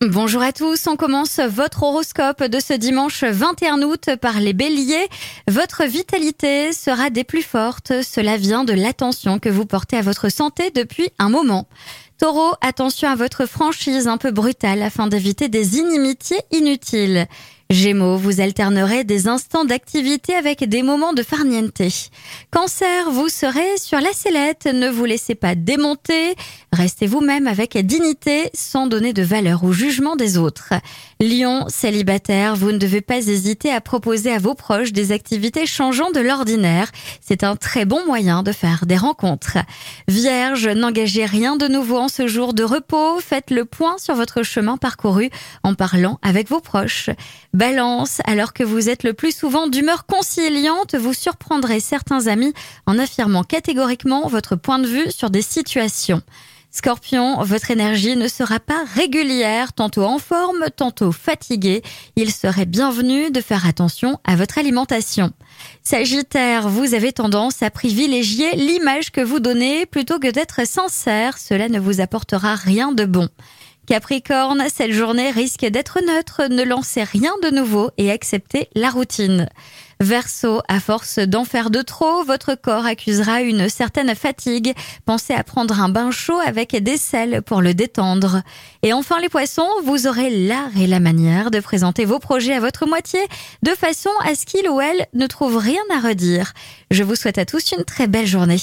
Bonjour à tous, on commence votre horoscope de ce dimanche 21 août par les béliers. Votre vitalité sera des plus fortes, cela vient de l'attention que vous portez à votre santé depuis un moment. Taureau, attention à votre franchise un peu brutale afin d'éviter des inimitiés inutiles. Gémeaux, vous alternerez des instants d'activité avec des moments de farniente. Cancer, vous serez sur la sellette, ne vous laissez pas démonter, restez vous-même avec dignité sans donner de valeur au jugement des autres. Lion, célibataire, vous ne devez pas hésiter à proposer à vos proches des activités changeant de l'ordinaire. C'est un très bon moyen de faire des rencontres. Vierge, n'engagez rien de nouveau en ce jour de repos, faites le point sur votre chemin parcouru en parlant avec vos proches. Balance, alors que vous êtes le plus souvent d'humeur conciliante, vous surprendrez certains amis en affirmant catégoriquement votre point de vue sur des situations. Scorpion, votre énergie ne sera pas régulière, tantôt en forme, tantôt fatiguée. Il serait bienvenu de faire attention à votre alimentation. Sagittaire, vous avez tendance à privilégier l'image que vous donnez plutôt que d'être sincère. Cela ne vous apportera rien de bon. Capricorne, cette journée risque d'être neutre, ne lancez rien de nouveau et acceptez la routine. Verseau, à force d'en faire de trop, votre corps accusera une certaine fatigue. Pensez à prendre un bain chaud avec des sels pour le détendre. Et enfin les poissons, vous aurez l'art et la manière de présenter vos projets à votre moitié de façon à ce qu'il ou elle ne trouve rien à redire. Je vous souhaite à tous une très belle journée.